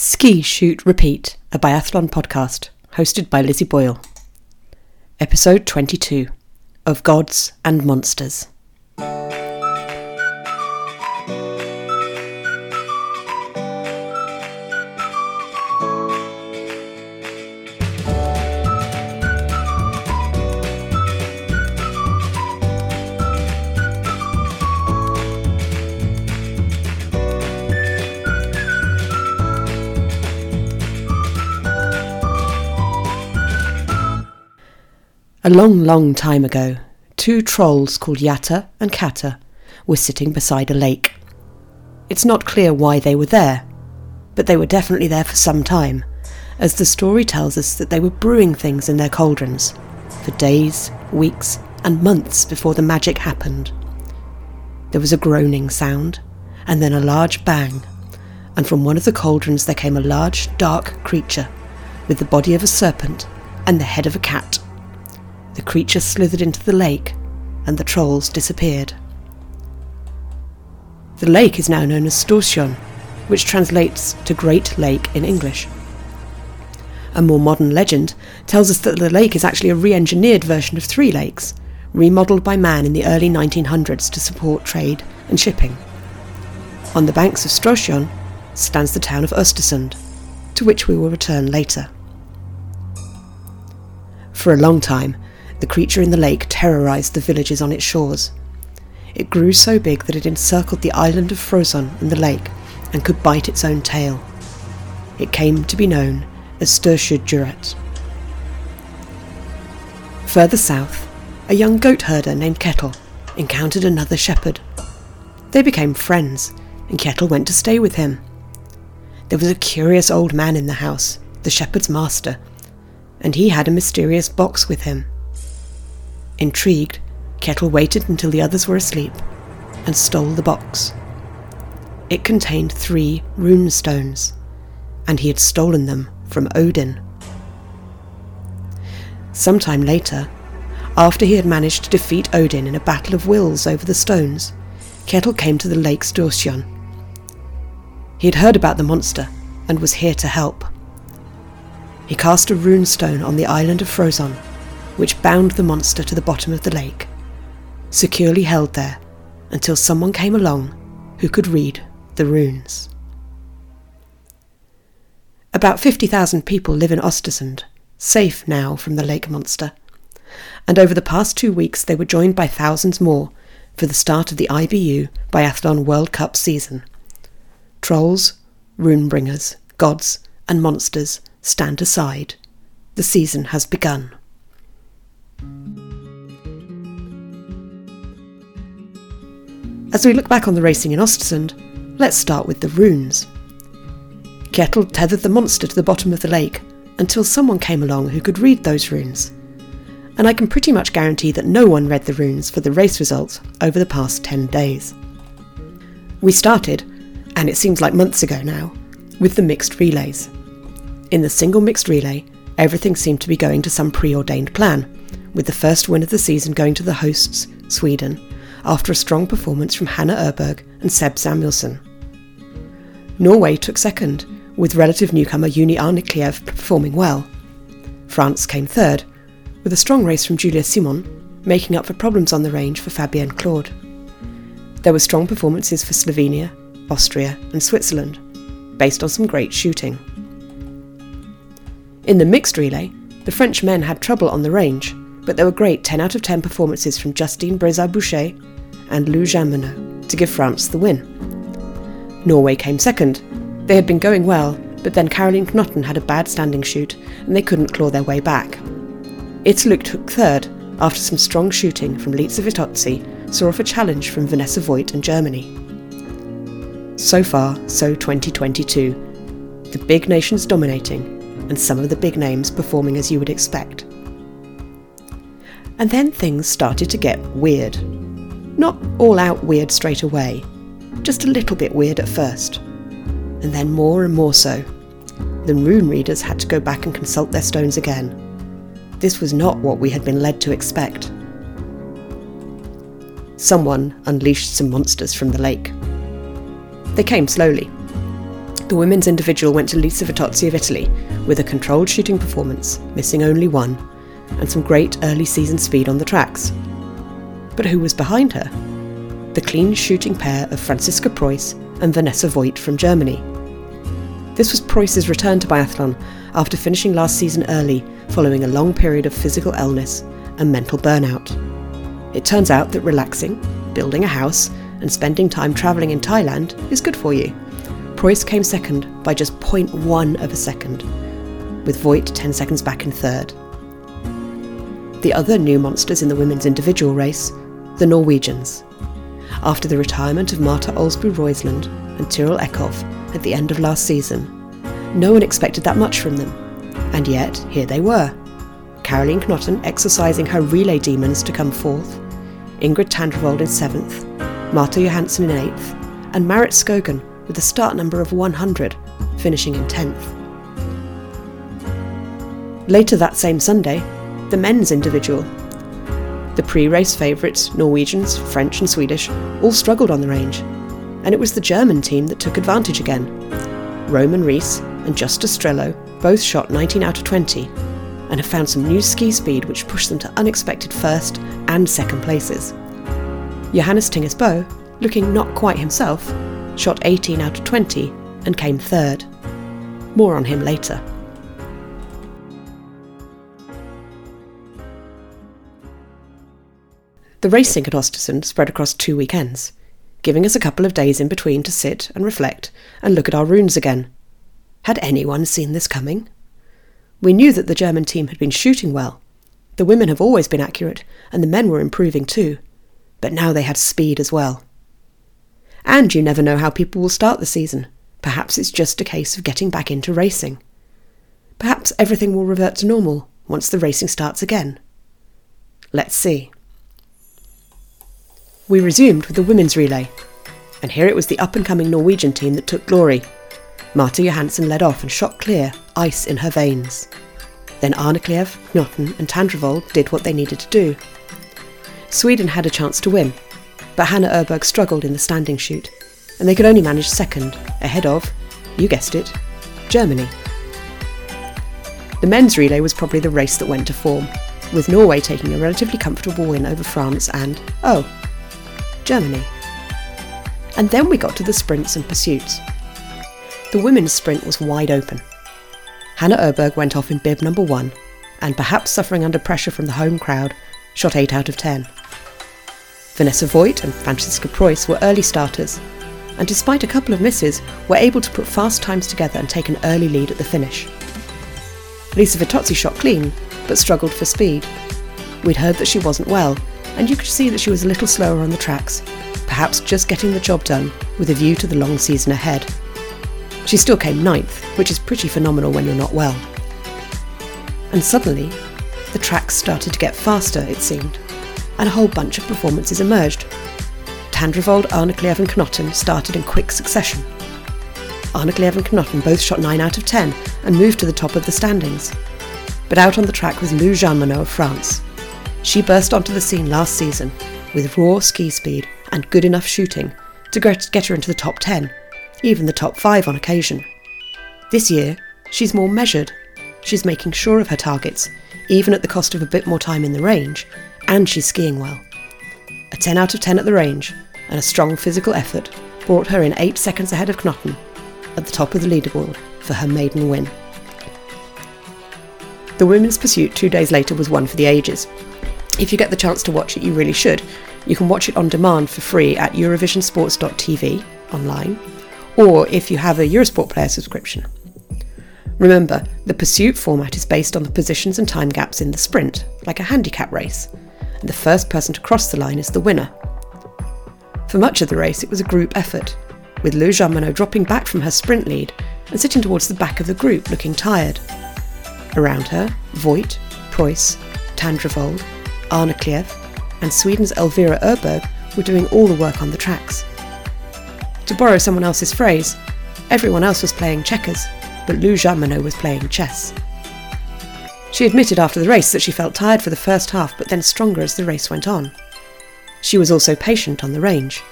Ski Shoot Repeat, a biathlon podcast, hosted by Lizzie Boyle. Episode 22 of Gods and Monsters. A long, long time ago, two trolls called Yatta and Kata were sitting beside a lake. It's not clear why they were there, but they were definitely there for some time, as the story tells us that they were brewing things in their cauldrons for days, weeks, and months before the magic happened. There was a groaning sound, and then a large bang, and from one of the cauldrons there came a large, dark creature with the body of a serpent and the head of a cat. The creature slithered into the lake, and the trolls disappeared. The lake is now known as Storsjön, which translates to Great Lake in English. A more modern legend tells us that the lake is actually a re engineered version of Three Lakes, remodelled by man in the early 1900s to support trade and shipping. On the banks of Storsjön stands the town of Östersund, to which we will return later. For a long time, the creature in the lake terrorized the villages on its shores. It grew so big that it encircled the island of Frösön in the lake and could bite its own tail. It came to be known as Storsjöodjuret. Further south, a young goat herder named Kettle encountered another shepherd. They became friends, and Kettle went to stay with him. There was a curious old man in the house, the shepherd's master, and he had a mysterious box with him. Intrigued, Kettle waited until the others were asleep and stole the box. It contained three rune stones, and he had stolen them from Odin. Sometime later, after he had managed to defeat Odin in a battle of wills over the stones, Kettle came to the lake Storsjön. He had heard about the monster and was here to help. He cast a rune stone on the island of Frösön which bound the monster to the bottom of the lake, securely held there until someone came along who could read the runes. About 50,000 people live in Östersund, safe now from the lake monster, and over the past two weeks they were joined by thousands more for the start of the IBU Biathlon World Cup season. Trolls, rune bringers, gods, and monsters stand aside. The season has begun. As we look back on the racing in Östersund, let's start with the runes. Kettle tethered the monster to the bottom of the lake until someone came along who could read those runes. And I can pretty much guarantee that no one read the runes for the race results over the past 10 days. We started, and it seems like months ago now, with the mixed relays. In the single mixed relay, everything seemed to be going to some preordained plan, with the first win of the season going to the hosts, Sweden, after a strong performance from Hanna Öberg and Seb Samuelsson. Norway took second, with relative newcomer Juni Arnekleiv performing well. France came third, with a strong race from Julia Simon, making up for problems on the range for Fabien Claude. There were strong performances for Slovenia, Austria, and Switzerland, based on some great shooting. In the mixed relay, the French men had trouble on the range, but there were great 10 out of 10 performances from Justine Braisaz-Bouchet and Lou Jean to give France the win. Norway came second. They had been going well, but then Karoline Knotten had a bad standing shoot and they couldn't claw their way back. Italy took third after some strong shooting from Lisa Vitozzi saw off a challenge from Vanessa Voigt and Germany. So far, so 2022. The big nations dominating, and some of the big names performing as you would expect. And then things started to get weird. Not all out weird straight away, just a little bit weird at first. And then more and more so. The rune readers had to go back and consult their stones again. This was not what we had been led to expect. Someone unleashed some monsters from the lake. They came slowly. The women's individual went to Lisa Vitozzi of Italy with a controlled shooting performance, missing only one, and some great early season speed on the tracks. But who was behind her? The clean shooting pair of Franziska Preuss and Vanessa Voigt from Germany. This was Preuss's return to biathlon after finishing last season early following a long period of physical illness and mental burnout. It turns out that relaxing, building a house, and spending time travelling in Thailand is good for you. Preuss came second by just 0.1 of a second, with Voigt 10 seconds back in third. The other new monsters in the women's individual race, the Norwegians. After the retirement of Marta Olsbu Røiseland and Tiril Eckhoff at the end of last season, no one expected that much from them. And yet, here they were. Karoline Knotten exercising her relay demons to come fourth, Ingrid Tandrevold in seventh, Marthe Johansen in eighth, and Marit Skogan with a start number of 100, finishing in 10th. Later that same Sunday, the men's individual. The pre race favourites, Norwegians, French, and Swedish, all struggled on the range, and it was the German team that took advantage again. Roman Rees and Justus Strelow both shot 19 out of 20 and have found some new ski speed which pushed them to unexpected first and second places. Johannes Thingnes Bø, looking not quite himself, shot 18 out of 20 and came third. More on him later. The racing at Ostersund spread across two weekends, giving us a couple of days in between to sit and reflect and look at our runes again. Had anyone seen this coming? We knew that the German team had been shooting well. The women have always been accurate, and the men were improving too. But now they had speed as well. And you never know how people will start the season. Perhaps it's just a case of getting back into racing. Perhaps everything will revert to normal once the racing starts again. Let's see. We resumed with the women's relay, and here it was the up and coming Norwegian team that took glory. Marta Johansson led off and shot clear, ice in her veins. Then Arnekleiv, Knotten, and Tandrevold did what they needed to do. Sweden had a chance to win, but Hanna Öberg struggled in the standing shoot, and they could only manage second, ahead of, you guessed it, Germany. The men's relay was probably the race that went to form, with Norway taking a relatively comfortable win over France and, oh, Germany. And then we got to the sprints and pursuits. The women's sprint was wide open. Hanna Öberg went off in bib number one, and perhaps suffering under pressure from the home crowd, shot 8 out of 10. Vanessa Voigt and Franziska Preuss were early starters, and despite a couple of misses, were able to put fast times together and take an early lead at the finish. Lisa Vitozzi shot clean, but struggled for speed. We'd heard that she wasn't well, and you could see that she was a little slower on the tracks, perhaps just getting the job done with a view to the long season ahead. She still came ninth, which is pretty phenomenal when you're not well. And suddenly, the tracks started to get faster, it seemed and a whole bunch of performances emerged. Tandrevold, Arnekleiv and Knotten started in quick succession. Arnekleiv and Knotten both shot 9 out of 10 and moved to the top of the standings. But out on the track was Lou Jeanmonnot of France. She burst onto the scene last season with raw ski speed and good enough shooting to get her into the top 10, even the top 5 on occasion. This year, she's more measured. She's making sure of her targets, even at the cost of a bit more time in the range, and she's skiing well. A 10 out of 10 at the range and a strong physical effort brought her in 8 seconds ahead of Knotten at the top of the leaderboard for her maiden win. The women's pursuit two days later was one for the ages. If you get the chance to watch it, you really should. You can watch it on demand for free at EurovisionSports.tv online, or if you have a Eurosport Player subscription. Remember, the pursuit format is based on the positions and time gaps in the sprint, like a handicap race and the first person to cross the line is the winner. For much of the race, it was a group effort, with Lou Jeanmonnot dropping back from her sprint lead and sitting towards the back of the group looking tired. Around her, Voigt, Preuss, Tandrevold, Arnekleiv, and Sweden's Elvira Öberg were doing all the work on the tracks. To borrow someone else's phrase, everyone else was playing checkers, but Lou Jeanmonnot was playing chess. She admitted after the race that she felt tired for the first half but then stronger as the race went on. She was also patient on the range,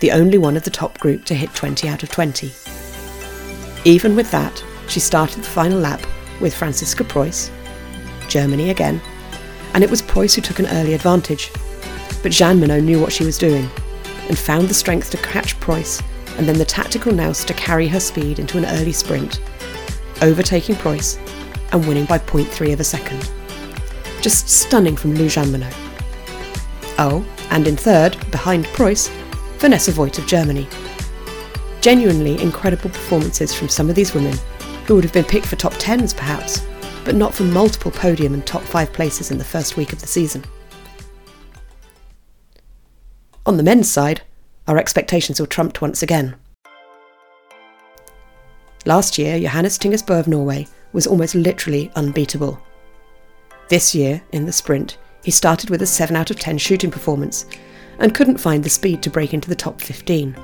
the only one of the top group to hit 20 out of 20. Even with that, she started the final lap with Franziska Preuss, Germany again, and it was Preuss who took an early advantage. But Jeanmonnot knew what she was doing and found the strength to catch Preuss and then the tactical nous to carry her speed into an early sprint, overtaking Preuss and winning by 0.3 of a second. Just stunning from Lou Jeanmonnot. Oh, and in third, behind Preuss, Vanessa Voigt of Germany. Genuinely incredible performances from some of these women, who would have been picked for top tens perhaps, but not for multiple podium and top five places in the first week of the season. On the men's side, our expectations were trumped once again. Last year, Johannes Thingnes Bø of Norway was almost literally unbeatable. This year, in the sprint, he started with a 7 out of 10 shooting performance and couldn't find the speed to break into the top 15.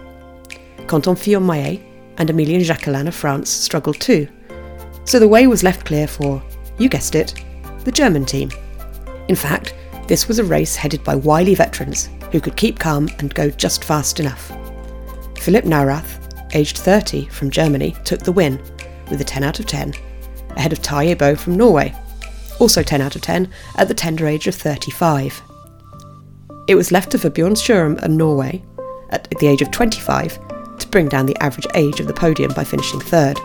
Quentin Fillon-Maillet and Emilien Jacquelin of France struggled too, so the way was left clear for, you guessed it, the German team. In fact, this was a race headed by wily veterans who could keep calm and go just fast enough. Philipp Nawrath, aged 30 from Germany, took the win with a 10 out of 10, ahead of Tarjei Bø from Norway, also 10 out of 10 at the tender age of 35. It was left to Vebjørn Sørum of Norway, at the age of 25, to bring down the average age of the podium by finishing third.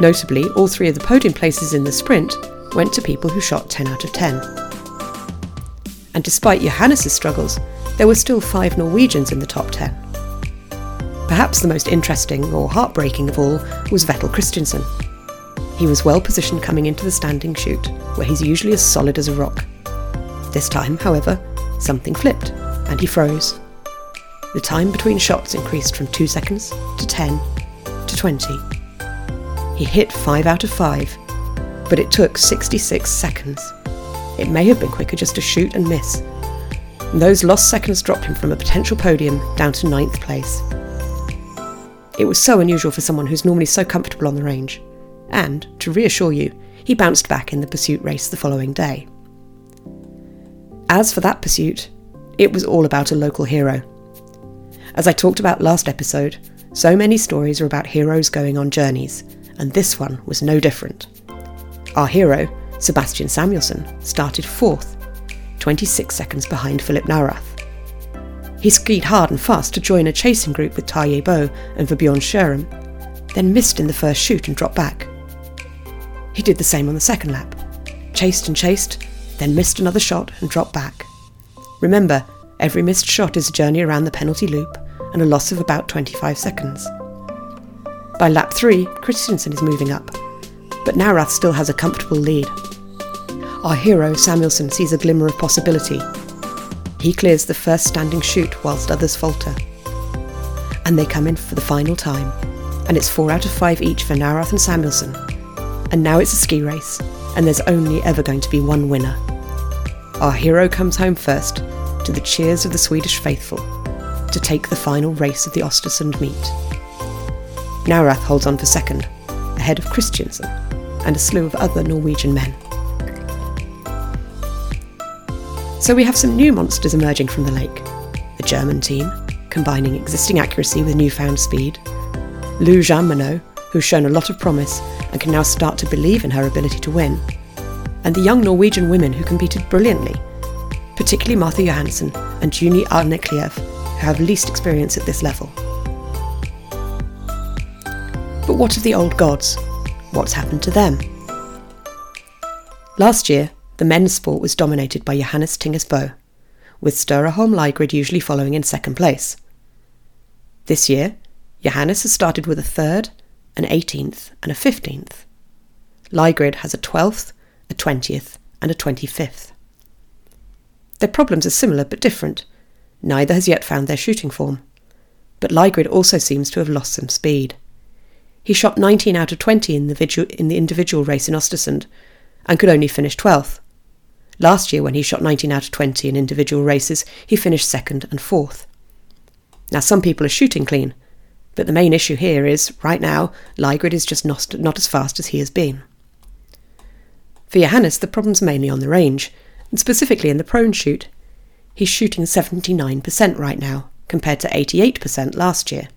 Notably, all three of the podium places in the sprint went to people who shot 10 out of 10 and despite Johannes' struggles, there were still five Norwegians in the top 10. Perhaps the most interesting or heartbreaking of all was Vetle Christiansen. He was well positioned coming into the standing shoot, where he's usually as solid as a rock. This time, however, something flipped, and he froze. The time between shots increased from 2 seconds to 10 to 20. He hit 5 out of 5, but it took 66 seconds. It may have been quicker just to shoot and miss. And those lost seconds dropped him from a potential podium down to ninth place. It was so unusual for someone who's normally so comfortable on the range. And, to reassure you, he bounced back in the pursuit race the following day. As for that pursuit, it was all about a local hero. As I talked about last episode, so many stories are about heroes going on journeys, and this one was no different. Our hero, Sebastian Samuelsson started fourth, 26 seconds behind Philipp Nawrath. He skied hard and fast to join a chasing group with Tarjei Bø and Vebjørn Sørum, then missed in the first shoot and dropped back. He did the same on the second lap, chased and chased, then missed another shot and dropped back. Remember, every missed shot is a journey around the penalty loop and a loss of about 25 seconds. By lap 3, Christiansen is moving up, but Nawrath still has a comfortable lead. Our hero, Samuelsson, sees a glimmer of possibility. He clears the first standing shoot whilst others falter. And they come in for the final time, and it's four out of five each for Nawrath and Samuelsson. And now it's a ski race, and there's only ever going to be one winner. Our hero comes home first, to the cheers of the Swedish faithful, to take the final race of the Ostersund meet. Nawrath holds on for second, ahead of Christiansen and a slew of other Norwegian men. So we have some new monsters emerging from the lake. The German team, combining existing accuracy with newfound speed. Lou Jeanmonnot, who's shown a lot of promise and can now start to believe in her ability to win. And the young Norwegian women who competed brilliantly, particularly Marthe Johansen and Juni Arnekleiv, who have least experience at this level. What of the old gods? What's happened to them? Last year, the men's sport was dominated by Johannes Thingnes Bø, with Sture Holm Lægreid usually following in second place. This year, Johannes has started with a third, an 18th, and a 15th. Lægreid has a 12th, a 20th, and a 25th. Their problems are similar but different. Neither has yet found their shooting form. But Lægreid also seems to have lost some speed. He shot 19 out of 20 in the, in the individual race in Ostersund and could only finish 12th. Last year, when he shot 19 out of 20 in individual races, he finished second and fourth. Now, some people are shooting clean, but the main issue here is, right now, Lægreid is just not, not as fast as he has been. For Johannes, the problem's mainly on the range, and specifically in the prone shoot. He's shooting 79% right now, compared to 88% last year.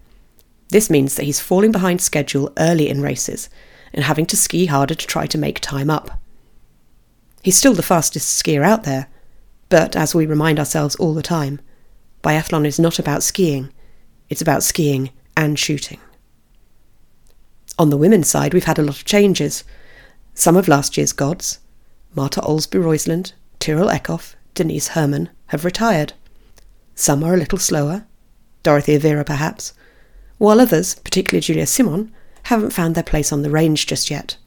This means that he's falling behind schedule early in races and having to ski harder to try to make time up. He's still the fastest skier out there, but as we remind ourselves all the time, biathlon is not about skiing, it's about skiing and shooting. On the women's side, we've had a lot of changes. Some of last year's gods, Marta Olsbu Røiseland, Tiril Eckhoff, Denise Herrmann, have retired. Some are a little slower, Dorothea Wierer perhaps, while others, particularly Julia Simon, haven't found their place on the range just yet.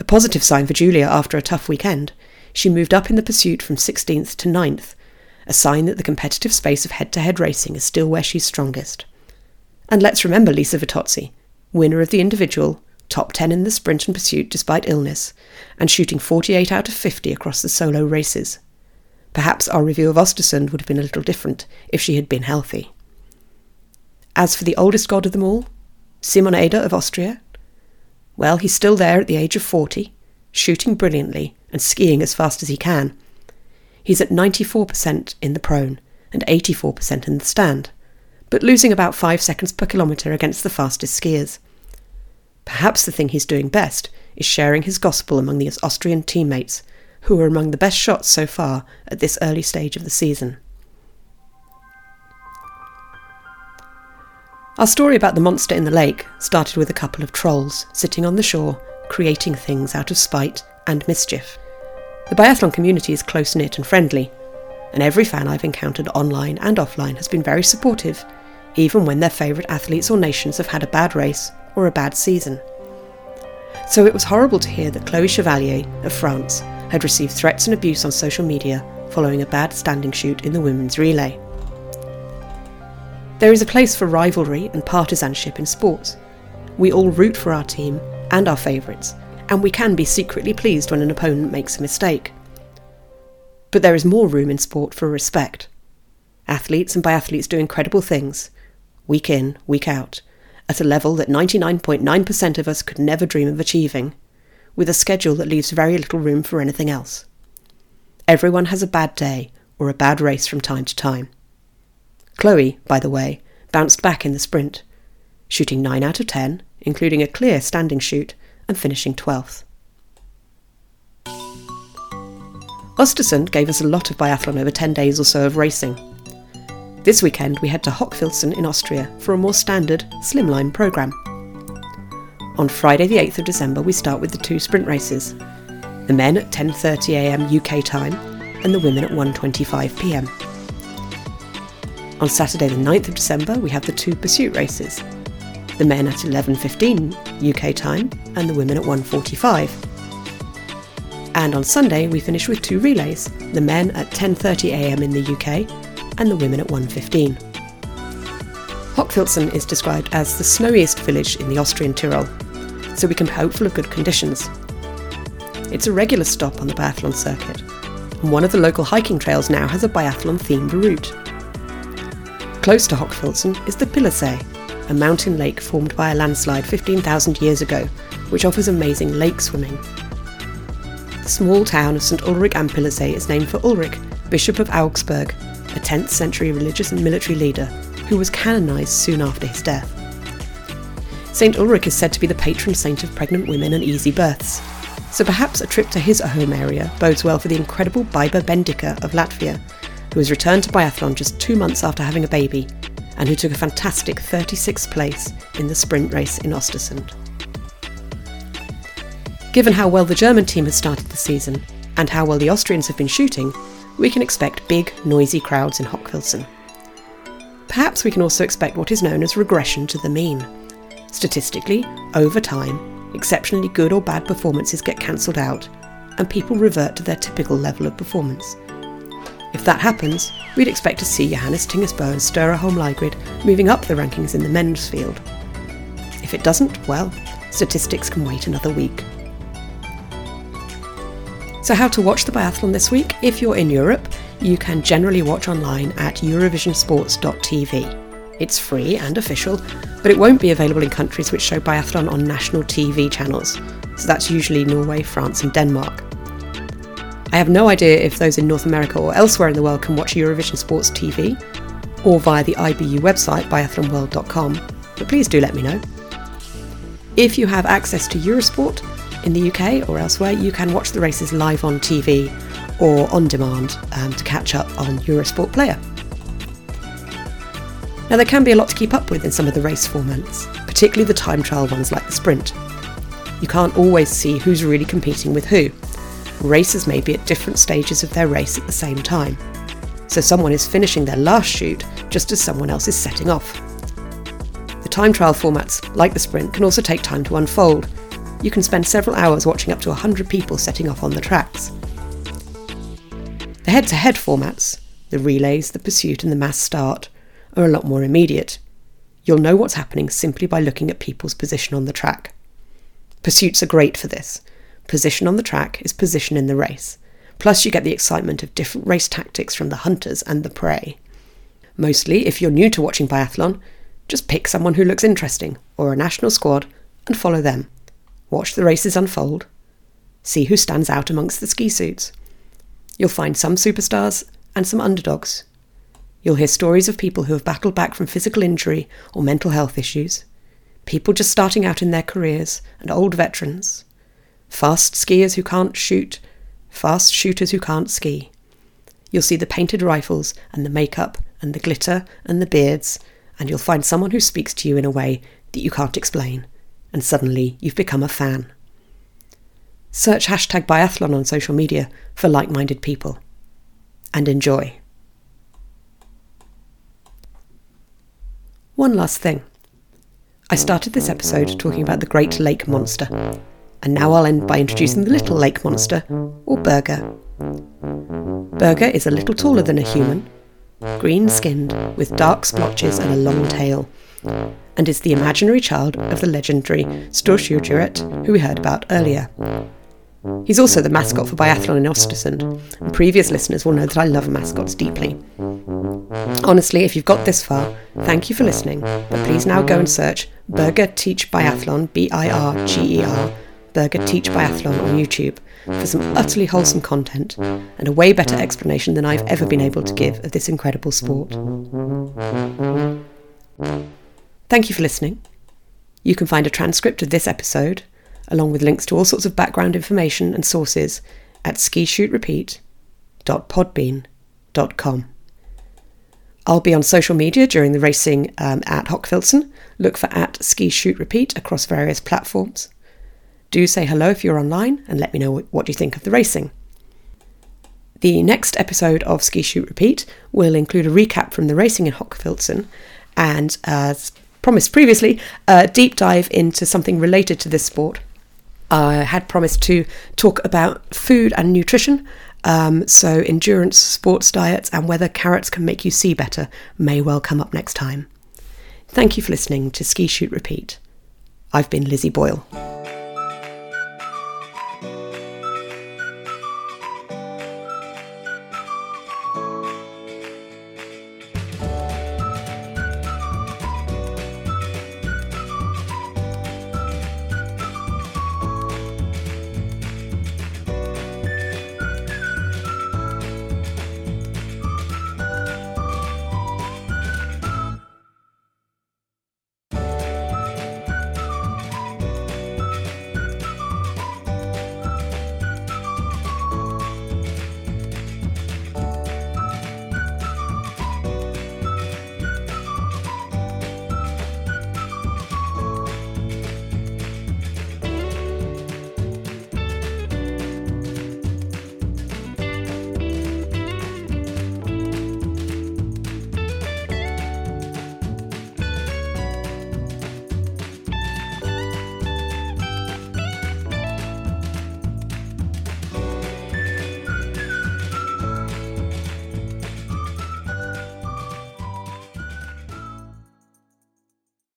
A positive sign for Julia after a tough weekend, she moved up in the pursuit from 16th to 9th, a sign that the competitive space of head to head racing is still where she's strongest. And let's remember Lisa Vitozzi, winner of the individual, top 10 in the sprint and pursuit despite illness, and shooting 48 out of 50 across the solo races. Perhaps our review of Ostersund would have been a little different if she had been healthy. As for the oldest god of them all, Simon Eder of Austria, well, he's still there at the age of 40, shooting brilliantly and skiing as fast as he can. He's at 94% in the prone and 84% in the stand, but losing about 5 seconds per kilometre against the fastest skiers. Perhaps the thing he's doing best is sharing his gospel among his Austrian teammates, who are among the best shots so far at this early stage of the season. Our story about the monster in the lake started with a couple of trolls sitting on the shore, creating things out of spite and mischief. The biathlon community is close knit and friendly, and every fan I've encountered online and offline has been very supportive, even when their favourite athletes or nations have had a bad race or a bad season. So it was horrible to hear that Chloe Chevalier of France had received threats and abuse on social media following a bad standing shoot in the women's relay. There is a place for rivalry and partisanship in sports. We all root for our team and our favourites, and we can be secretly pleased when an opponent makes a mistake. But there is more room in sport for respect. Athletes and biathletes do incredible things, week in, week out, at a level that 99.9% of us could never dream of achieving, with a schedule that leaves very little room for anything else. Everyone has a bad day or a bad race from time to time. Chloe, by the way, bounced back in the sprint, shooting 9 out of 10, including a clear standing shoot, and finishing 12th. Ostersund gave us a lot of biathlon over 10 days or so of racing. This weekend we head to Hochfilzen in Austria for a more standard, slimline programme. On Friday the 8th of December we start with the two sprint races, the men at 10.30am UK time and the women at 1.25pm. On Saturday the 9th of December we have the two pursuit races. The men at 11.15 UK time and the women at 1.45. And on Sunday we finish with two relays, the men at 10.30am in the UK and the women at 1.15. Hochfilzen is described as the snowiest village in the Austrian Tyrol, so we can be hopeful of good conditions. It's a regular stop on the biathlon circuit, and one of the local hiking trails now has a biathlon themed route. Close to Hochfilzen is the Pillersee, a mountain lake formed by a landslide 15,000 years ago, which offers amazing lake swimming. The small town of St Ulrich am Pillersee is named for Ulrich, Bishop of Augsburg, a 10th century religious and military leader who was canonised soon after his death. St Ulrich is said to be the patron saint of pregnant women and easy births, so perhaps a trip to his home area bodes well for the incredible Baiba Bendika of Latvia, who has returned to biathlon just two months after having a baby and who took a fantastic 36th place in the sprint race in Ostersund. Given how well the German team has started the season and how well the Austrians have been shooting, we can expect big, noisy crowds in Hochfilzen. Perhaps we can also expect what is known as regression to the mean. Statistically, over time, exceptionally good or bad performances get cancelled out, and people revert to their typical level of performance. If that happens, we'd expect to see Johannes Thingnes Bø and Sture Holm Lægreid moving up the rankings in the men's field. If it doesn't, well, statistics can wait another week. So, how to watch the biathlon this week? If you're in Europe, you can generally watch online at EurovisionSports.tv. It's free and official, but it won't be available in countries which show biathlon on national TV channels. So that's usually Norway, France, and Denmark. I have no idea if those in North America or elsewhere in the world can watch Eurovision Sports TV, or via the IBU website, biathlonworld.com, but please do let me know. If you have access to Eurosport in the UK or elsewhere, you can watch the races live on TV or on demand um, to catch up on Eurosport Player. Now, there can be a lot to keep up with in some of the race formats, particularly the time trial ones like the sprint. You can't always see who's really competing with who. Racers may be at different stages of their race at the same time, so someone is finishing their last shoot just as someone else is setting off. The time trial formats, like the sprint, can also take time to unfold. You can spend several hours watching up to 100 people setting off on the tracks. The head to head formats, the relays, the pursuit, and the mass start, are a lot more immediate. You'll know what's happening simply by looking at people's position on the track. Pursuits are great for this. Position on the track is position in the race. Plus, you get the excitement of different race tactics from the hunters and the prey. Mostly, if you're new to watching biathlon, just pick someone who looks interesting, or a national squad, and follow them. Watch the races unfold. See who stands out amongst the ski suits. You'll find some superstars and some underdogs. You'll hear stories of people who have battled back from physical injury or mental health issues, people just starting out in their careers, and old veterans, fast skiers who can't shoot fast shooters who can't ski. You'll see the painted rifles and the makeup and the glitter and the beards, and you'll find someone who speaks to you in a way that you can't explain, and suddenly you've become a fan. Search hashtag biathlon on social media for like minded people. And enjoy. One last thing. I started this episode talking about the Great Lake Monster, and now I'll end by introducing the little lake monster, or Birger. Birger is a little taller than a human, green skinned, with dark splotches and a long tail, and is the imaginary child of the legendary Storsjöodjuret, who we heard about earlier. He's also the mascot for biathlon in Ostersund, and previous listeners will know that I love mascots deeply. Honestly, if you've got this far, thank you for listening, but please now go and search Birger Teach Biathlon, B I R G E R, Birger Teach Biathlon on YouTube for some utterly wholesome content and a way better explanation than I've ever been able to give of this incredible sport. Thank you for listening. You can find a transcript of this episode, along with links to all sorts of background information and sources, at skishootrepeat.podbean.com. I'll be on social media during the racing um, at Hochfilzen. Look for at Ski Shoot Repeat across various platforms. Do say hello if you're online and let me know what you think of the racing. The next episode of Ski Shoot Repeat will include a recap from the racing in Hochfilzen and, as promised previously, a deep dive into something related to this sport. I had promised to talk about food and nutrition, um, so endurance sports diets and whether carrots can make you see better may well come up next time. Thank you for listening to Ski Shoot Repeat. I've been Lizzie Boyle.